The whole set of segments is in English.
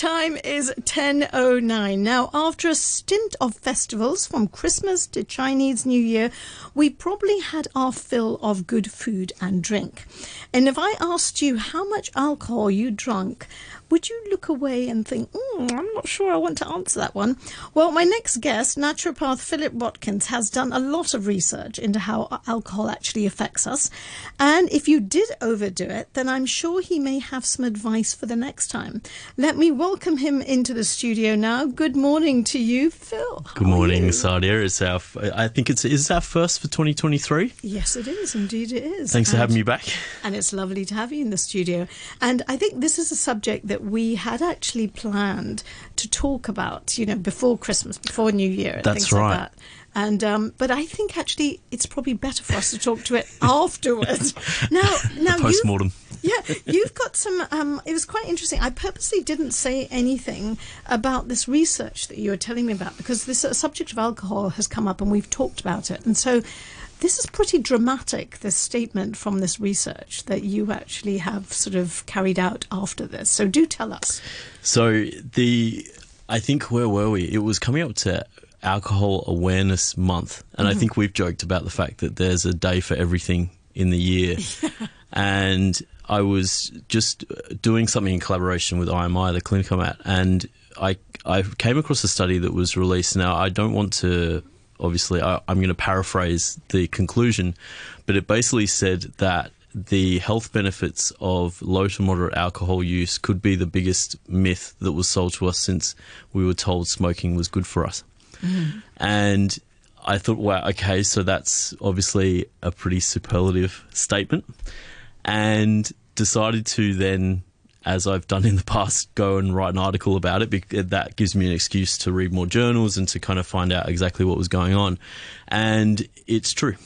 time is 10.09. Now, after a stint of festivals from Christmas to Chinese New Year, we probably had our fill of good food and drink. And if I asked you how much alcohol you drank, would you look away and think, mm, I'm not sure I want to answer that one? Well, my next guest, naturopath Philip Watkins, has done a lot of research into how alcohol actually affects us. And if you did overdo it, then I'm sure he may have some advice for the next time. Let me welcome him into the studio now. Good morning to you, Phil. Good morning, Sadia. It's our, I think it's is our first for 2023. Yes, it is. Indeed, it is. Thanks and, for having me back. And it's lovely to have you in the studio. And I think this is a subject that we had actually planned to talk about, you know, before Christmas, before New Year. That's right. Like that. And um, but I think actually it's probably better for us to talk to it afterwards. now, now post mortem. Yeah, you've got some. Um, it was quite interesting. I purposely didn't say anything about this research that you were telling me about because this uh, subject of alcohol has come up and we've talked about it. And so, this is pretty dramatic. This statement from this research that you actually have sort of carried out after this. So, do tell us. So the, I think where were we? It was coming up to Alcohol Awareness Month, and mm-hmm. I think we've joked about the fact that there's a day for everything in the year, and I was just doing something in collaboration with IMI, the clinic I'm at, and I I came across a study that was released. Now I don't want to obviously I, I'm going to paraphrase the conclusion, but it basically said that the health benefits of low to moderate alcohol use could be the biggest myth that was sold to us since we were told smoking was good for us. Mm. And I thought, wow, okay, so that's obviously a pretty superlative statement. And decided to then, as I've done in the past, go and write an article about it. That gives me an excuse to read more journals and to kind of find out exactly what was going on. And it's true.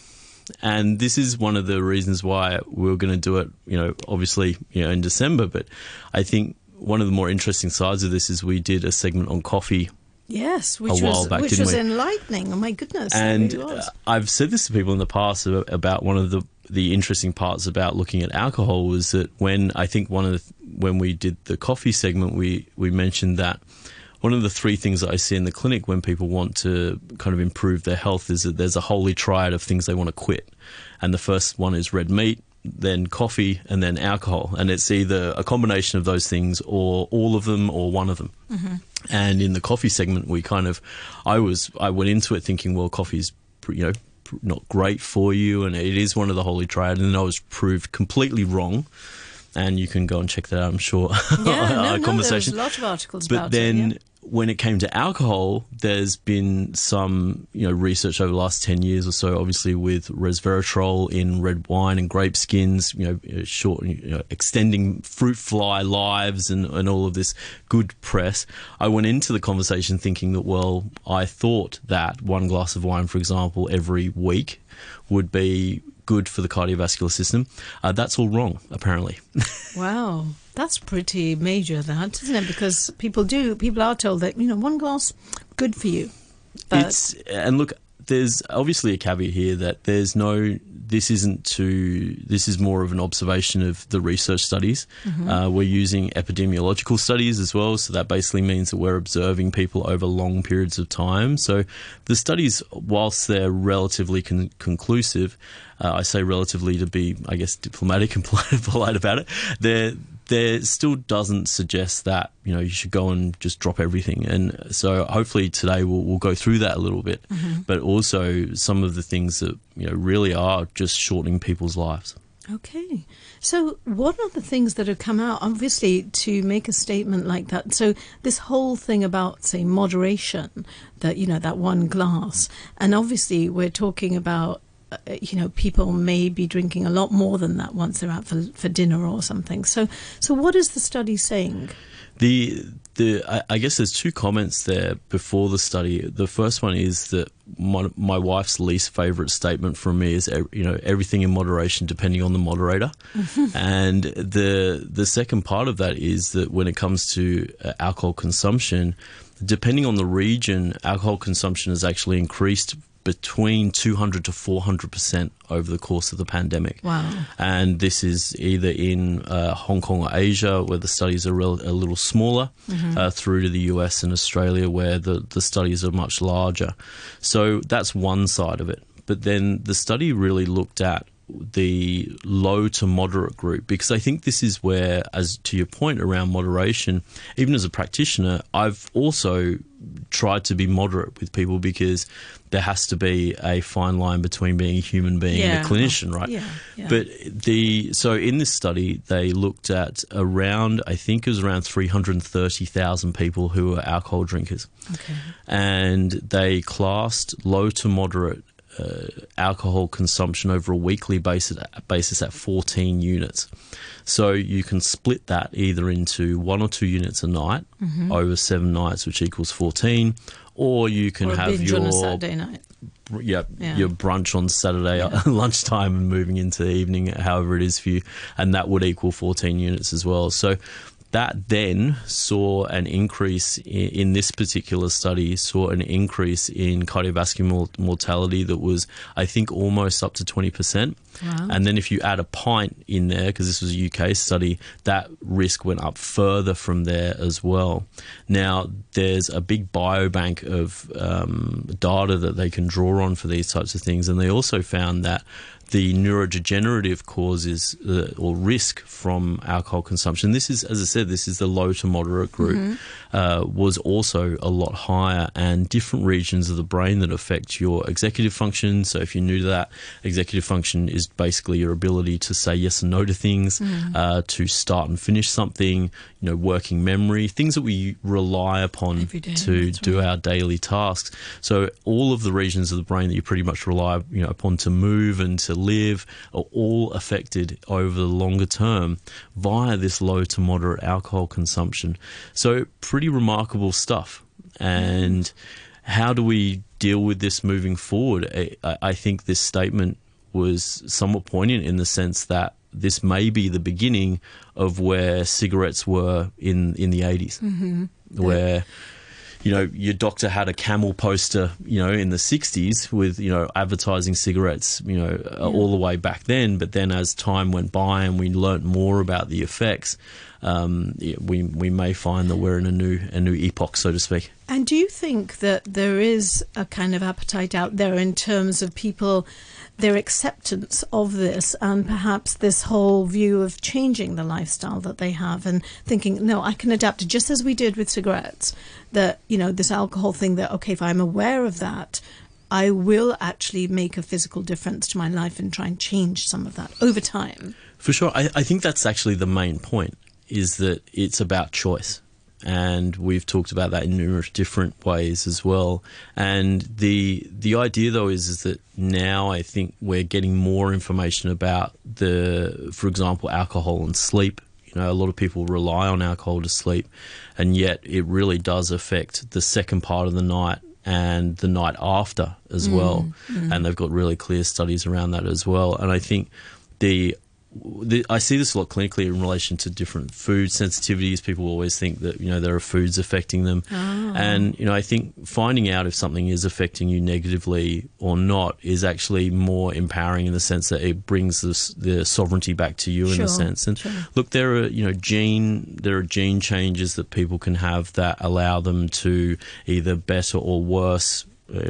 And this is one of the reasons why we are going to do it, you know, obviously, you know, in December. But I think one of the more interesting sides of this is we did a segment on coffee Yes, which was back, which was enlightening. Oh my goodness! And really uh, I've said this to people in the past about one of the the interesting parts about looking at alcohol was that when I think one of the when we did the coffee segment, we we mentioned that one of the three things that I see in the clinic when people want to kind of improve their health is that there's a holy triad of things they want to quit. And the first one is red meat, then coffee, and then alcohol. And it's either a combination of those things or all of them or one of them. Mm-hmm. And in the coffee segment, we kind of, I was, I went into it thinking, well, coffee's, you know, not great for you, and it is one of the holy triad. And I was proved completely wrong and you can go and check that out. I'm sure. Yeah, no, no, conversation. There's lots of articles but about then, it. Yeah when it came to alcohol, there's been some you know research over the last ten years or so, obviously with resveratrol in red wine and grape skins, you know, uh, short, you know, extending fruit fly lives and, and all of this good press. I went into the conversation thinking that well, I thought that one glass of wine, for example, every week would be good for the cardiovascular system. Uh, that's all wrong, apparently. wow. That's pretty major, that isn't it? Because people do, people are told that you know one glass, good for you. But it's and look, there's obviously a caveat here that there's no. This isn't to. This is more of an observation of the research studies. Mm-hmm. Uh, we're using epidemiological studies as well, so that basically means that we're observing people over long periods of time. So the studies, whilst they're relatively con- conclusive, uh, I say relatively to be, I guess, diplomatic and polite about it. They're there still doesn't suggest that you know you should go and just drop everything. And so hopefully today we'll, we'll go through that a little bit, mm-hmm. but also some of the things that you know really are just shortening people's lives. Okay. So, what are the things that have come out, obviously, to make a statement like that? So, this whole thing about, say, moderation, that, you know, that one glass, and obviously, we're talking about you know, people may be drinking a lot more than that once they're out for, for dinner or something. So, so what is the study saying? The the I, I guess there's two comments there before the study. The first one is that my, my wife's least favorite statement from me is you know everything in moderation depending on the moderator and the the second part of that is that when it comes to uh, alcohol consumption depending on the region alcohol consumption has actually increased between 200 to 400 percent over the course of the pandemic. Wow! And this is either in uh, Hong Kong or Asia, where the studies are real, a little smaller, mm-hmm. uh, through to the US and Australia, where the the studies are much larger. So that's one side of it. But then the study really looked at the low to moderate group because I think this is where, as to your point around moderation, even as a practitioner, I've also tried to be moderate with people because there has to be a fine line between being a human being yeah. and a clinician, right? Yeah, yeah. But the so in this study they looked at around I think it was around three hundred thirty thousand people who were alcohol drinkers, okay. and they classed low to moderate uh, alcohol consumption over a weekly basis, basis at 14 units. So you can split that either into one or two units a night mm-hmm. over seven nights, which equals 14, or you can or have your Saturday night. Yeah, yeah, your brunch on Saturday yeah. lunchtime and moving into the evening, however it is for you, and that would equal 14 units as well. So that then saw an increase in, in, this particular study, saw an increase in cardiovascular mortality that was, I think, almost up to 20%. Wow. And then if you add a pint in there, because this was a UK study, that risk went up further from there as well. Now, there's a big biobank of um, data that they can draw on for these types of things. And they also found that the neurodegenerative causes uh, or risk from alcohol consumption. This is, as I said, this is the low to moderate group, mm-hmm. uh, was also a lot higher, and different regions of the brain that affect your executive function. So, if you're new to that, executive function is basically your ability to say yes and no to things, mm-hmm. uh, to start and finish something, you know, working memory, things that we rely upon to do right. our daily tasks. So, all of the regions of the brain that you pretty much rely, you know, upon to move and to live are all affected over the longer term via this low to moderate alcohol consumption. So, pretty remarkable stuff. And how do we deal with this moving forward? I, I think this statement was somewhat poignant in the sense that this may be the beginning of where cigarettes were in, in the 80s, mm-hmm. where you know, your doctor had a camel poster, you know, in the 60s with, you know, advertising cigarettes, you know, yeah. all the way back then. But then as time went by and we learnt more about the effects, um, we, we may find that we're in a new, a new epoch, so to speak. And do you think that there is a kind of appetite out there in terms of people their acceptance of this and perhaps this whole view of changing the lifestyle that they have and thinking, no, I can adapt just as we did with cigarettes. That, you know, this alcohol thing that, okay, if I'm aware of that, I will actually make a physical difference to my life and try and change some of that over time. For sure. I, I think that's actually the main point is that it's about choice and we've talked about that in numerous different ways as well. And the the idea though is is that now I think we're getting more information about the, for example, alcohol and sleep. You know, a lot of people rely on alcohol to sleep, and yet it really does affect the second part of the night and the night after as mm, well. Mm. And they've got really clear studies around that as well. And I think the the, I see this a lot clinically in relation to different food sensitivities. People always think that you know there are foods affecting them, oh. and you know I think finding out if something is affecting you negatively or not is actually more empowering in the sense that it brings this, the sovereignty back to you sure. in a sense. And sure. look, there are you know gene there are gene changes that people can have that allow them to either better or worse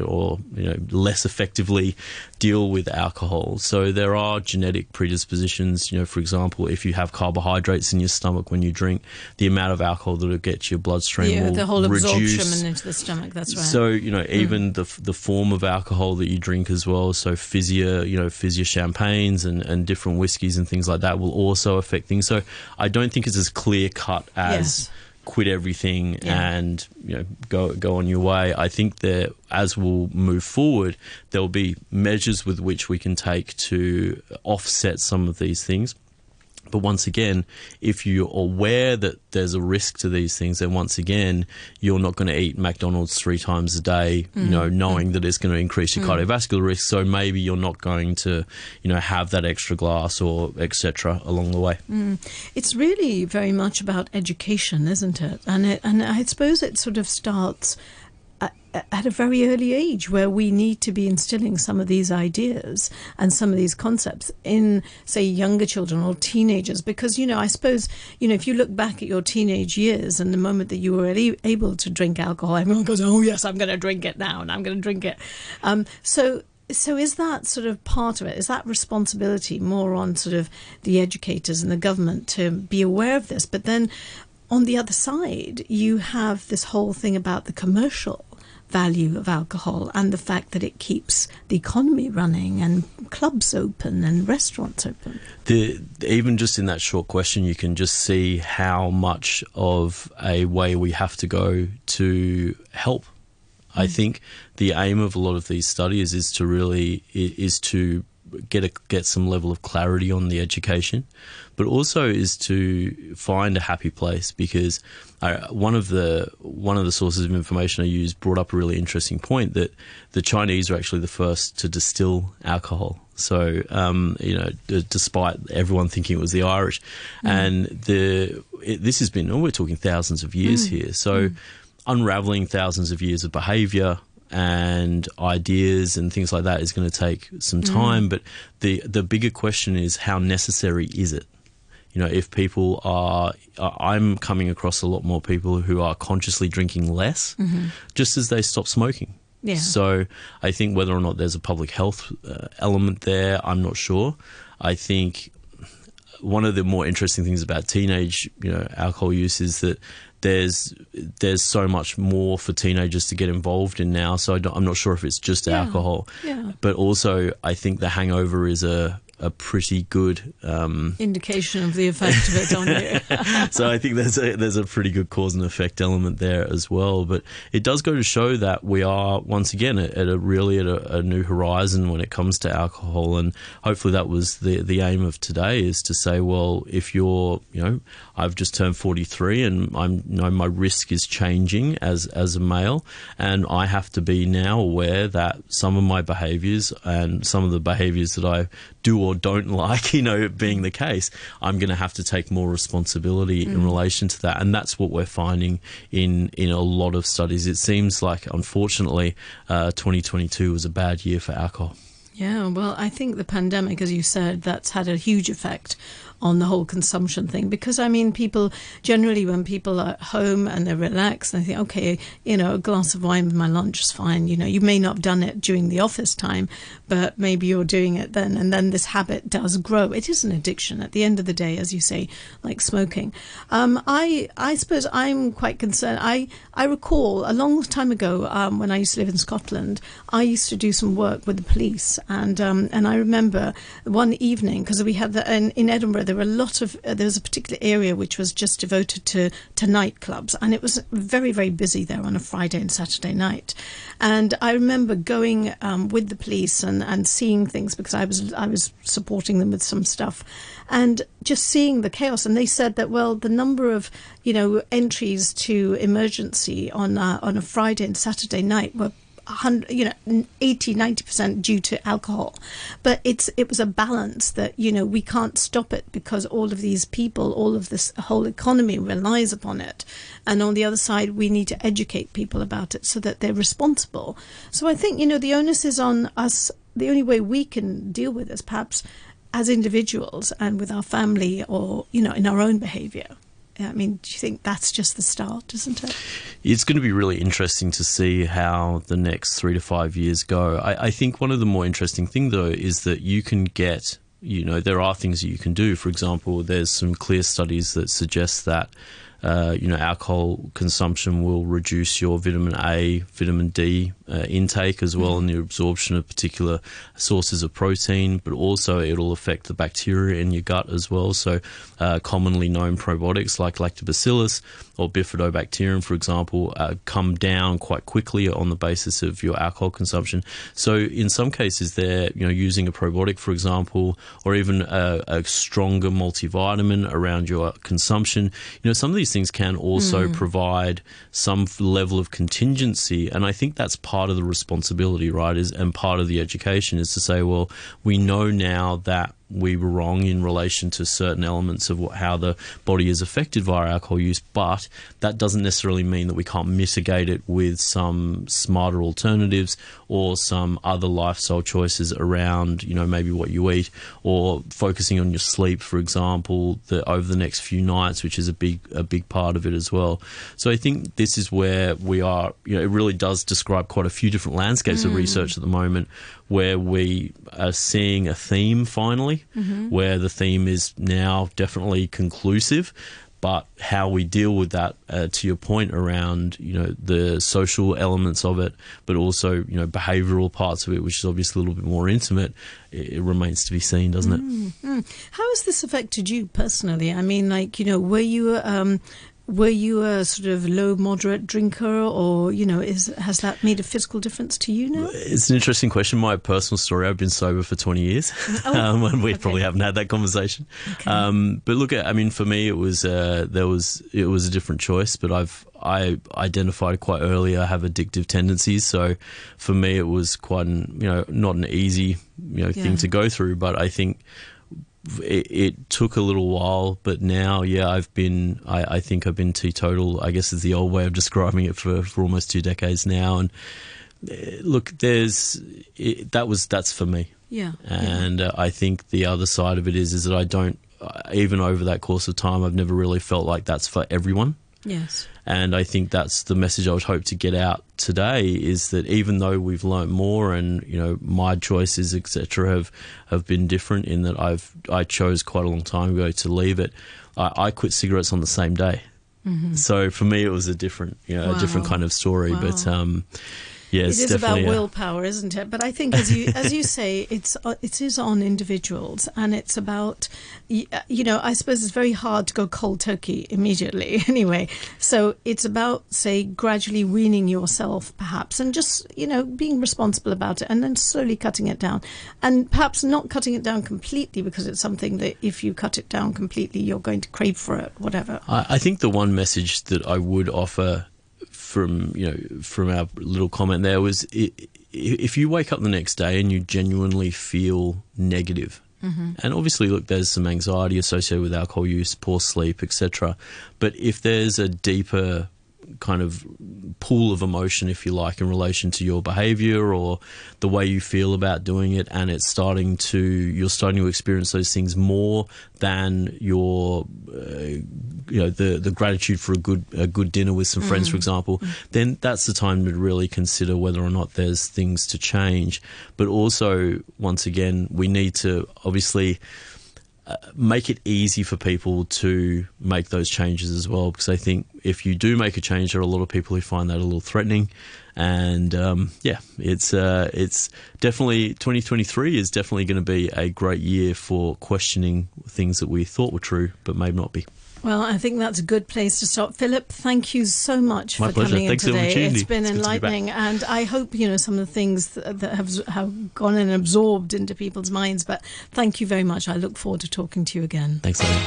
or you know less effectively deal with alcohol. So there are genetic predispositions. You know, for example, if you have carbohydrates in your stomach when you drink, the amount of alcohol that it gets your bloodstream yeah, will the whole reduce. absorption into the stomach. That's right. So you know, mm. even mm. the the form of alcohol that you drink as well. So fizzy, you know, fizzy champagnes and and different whiskies and things like that will also affect things. So I don't think it's as clear cut as. Yes quit everything yeah. and you know go go on your way. I think that as we'll move forward, there will be measures with which we can take to offset some of these things. But once again, if you're aware that there's a risk to these things, then once again, you're not going to eat McDonald's three times a day, you know, mm. knowing that it's going to increase your mm. cardiovascular risk. So maybe you're not going to, you know, have that extra glass or etc. along the way. Mm. It's really very much about education, isn't it? And it, and I suppose it sort of starts at, a very early age where we need to be instilling some of these ideas and some of these concepts in, say, younger children or teenagers. Because, you know, I suppose, you know, if you look back at your teenage years and the moment that you were able to drink alcohol, everyone goes, oh, yes, I'm going to drink it now and I'm going to drink it. Um, so, so is that sort of part of it? Is that responsibility more on sort of the educators and the government to be aware of this? But then on the other side, you have this whole thing about the commercial value of alcohol and the fact that it keeps the economy running and clubs open and restaurants open. The, even just in that short question, you can just see how much of a way we have to go to help. I mm. think the aim of a lot of these studies is to really is to get a, get some level of clarity on the education, but also is to find a happy place because I, one of the one of the sources of information I used brought up a really interesting point that the Chinese are actually the first to distill alcohol. So um, you know, d- despite everyone thinking it was the Irish, mm. and the it, this has been oh, we're talking thousands of years mm. here. So mm. unraveling thousands of years of behaviour and ideas and things like that is going to take some time. But the the bigger question is how necessary is it? You know, if people are, I'm coming across a lot more people who are consciously drinking less, just as they stop smoking. Yeah. So I think whether or not there's a public health uh, element there, I'm not sure. I think one of the more interesting things about teenage, you know, alcohol use is that there's there's so much more for teenagers to get involved in now. So I I'm not sure if it's just Yeah. alcohol, Yeah. but also I think the hangover is a a pretty good. Um, Indication of the effect of it on you. so I think there's a there's a pretty good cause and effect element there as well. But it does go to show that we are once again at, at a really at a, a new horizon when it comes to alcohol, and hopefully that was the the aim of today is to say, well, if you're you know I've just turned 43 and I'm you know my risk is changing as as a male, and I have to be now aware that some of my behaviours and some of the behaviours that I do or don't like, you know, being the case, I'm going to have to take more responsibility in relation to that, and that's what we're finding in in a lot of studies. It seems like, unfortunately, uh, 2022 was a bad year for alcohol. Yeah, well, I think the pandemic, as you said, that's had a huge effect on the whole consumption thing. Because, I mean, people generally, when people are at home and they're relaxed, they think, okay, you know, a glass of wine with my lunch is fine. You know, you may not have done it during the office time, but maybe you're doing it then. And then this habit does grow. It is an addiction at the end of the day, as you say, like smoking. Um, I, I suppose I'm quite concerned. I, I recall a long time ago um, when I used to live in Scotland, I used to do some work with the police, and um, and I remember one evening because we had the, in, in Edinburgh there were a lot of uh, there was a particular area which was just devoted to to nightclubs, and it was very very busy there on a Friday and Saturday night, and I remember going um, with the police and, and seeing things because I was I was supporting them with some stuff, and just seeing the chaos. And they said that well, the number of you know entries to emergency on uh, on a Friday and Saturday night were. 100, you know 80 90% due to alcohol. But it's it was a balance that you know we can't stop it because all of these people all of this whole economy relies upon it. And on the other side we need to educate people about it so that they're responsible. So i think you know the onus is on us. The only way we can deal with this perhaps as individuals and with our family or you know in our own behavior I mean, do you think that's just the start, isn't it? It's going to be really interesting to see how the next three to five years go. I, I think one of the more interesting things, though, is that you can get, you know, there are things that you can do. For example, there's some clear studies that suggest that uh, you know, alcohol consumption will reduce your vitamin A, vitamin D uh, intake as well, and the absorption of particular sources of protein. But also, it'll affect the bacteria in your gut as well. So, uh, commonly known probiotics like lactobacillus or bifidobacterium, for example, uh, come down quite quickly on the basis of your alcohol consumption. So, in some cases, they're you know using a probiotic, for example, or even a, a stronger multivitamin around your consumption. You know, some of these things can also hmm. provide some level of contingency, and I think that's part of the responsibility, right? Is and part of the education is to say, well, we know now that we were wrong in relation to certain elements of what, how the body is affected via alcohol use, but that doesn't necessarily mean that we can't mitigate it with some smarter alternatives or some other lifestyle choices around, you know, maybe what you eat or focusing on your sleep, for example, the, over the next few nights, which is a big a big part of it as well. So I think this is where we are. You know, it really does describe quite a few different landscapes of mm. research at the moment where we are seeing a theme finally, where the theme is now definitely conclusive. But how we deal with that, uh, to your point around, you know, the social elements of it, but also, you know, behavioural parts of it, which is obviously a little bit more intimate, it, it remains to be seen, doesn't it? How has this affected you personally? I mean, like, you know, were you um, were you a sort of low moderate drinker, or you know, is has that made a physical difference to you now? It's an interesting question. My personal story: I've been sober for twenty years, um, and we okay. probably haven't had that conversation. Um, but look, I mean, for me, it was uh, there was it was a different choice. But I've I identified quite early I have addictive tendencies, so for me, it was quite an you know not an easy you know Yeah. thing to go through. But I think it, it took a little while, but now, yeah, I've been, I, I think I've been teetotal, I guess is the old way of describing it for, for almost two decades now. And uh, look, there's, it, that was, that's for me. Yeah. And uh, I think the other side of it is, is that I don't, even over that course of time, I've never really felt like that's for everyone. Yes. And I think that's the message I would hope to get out today is that even though we've learnt more and you know my choices etc have have been different in that I've I chose quite a long time ago to leave it. I, I quit cigarettes on the same day. So for me, it was a different, you know, a different kind of story. But um, yeah, It it's about a- willpower, isn't it? But I think, as you as you say, it's uh, it is on individuals, and it's about uh, you know. I suppose it's very hard to go cold turkey immediately, anyway. So it's about say gradually weaning yourself, perhaps, and just you know being responsible about it, and then slowly cutting it down, and perhaps not cutting it down completely because it's something that if you cut it down completely, you're going to crave for it, whatever. I, I think the one message that I would offer from you know from our little comment there was if you wake up the next day and you genuinely feel negative, mm-hmm. and obviously look there's some anxiety associated with alcohol use, poor sleep, etc. But if there's a deeper kind of pool of emotion, if you like, in relation to your behavior or the way you feel about doing it, and it's starting to you're starting to experience those things more than your uh, you know the the gratitude for a good a good dinner with some friends, for example, then that's the time to really consider whether or not there's things to change. But also, once again, we need to obviously make it easy for people to make those changes as well. Because I think if you do make a change, there are a lot of people who find that a little threatening. And um, yeah, it's uh, it's definitely 2023 is definitely going to be a great year for questioning things that we thought were true, but may not be. Well, I think that's a good place to stop. Philip, thank you so much My for pleasure. coming Thanks in today. It's been It's be enlightening, and I hope you know some of the things that, that have have gone and absorbed into people's minds. But thank you very much. I look forward to talking to you again. Thanks, Elaine.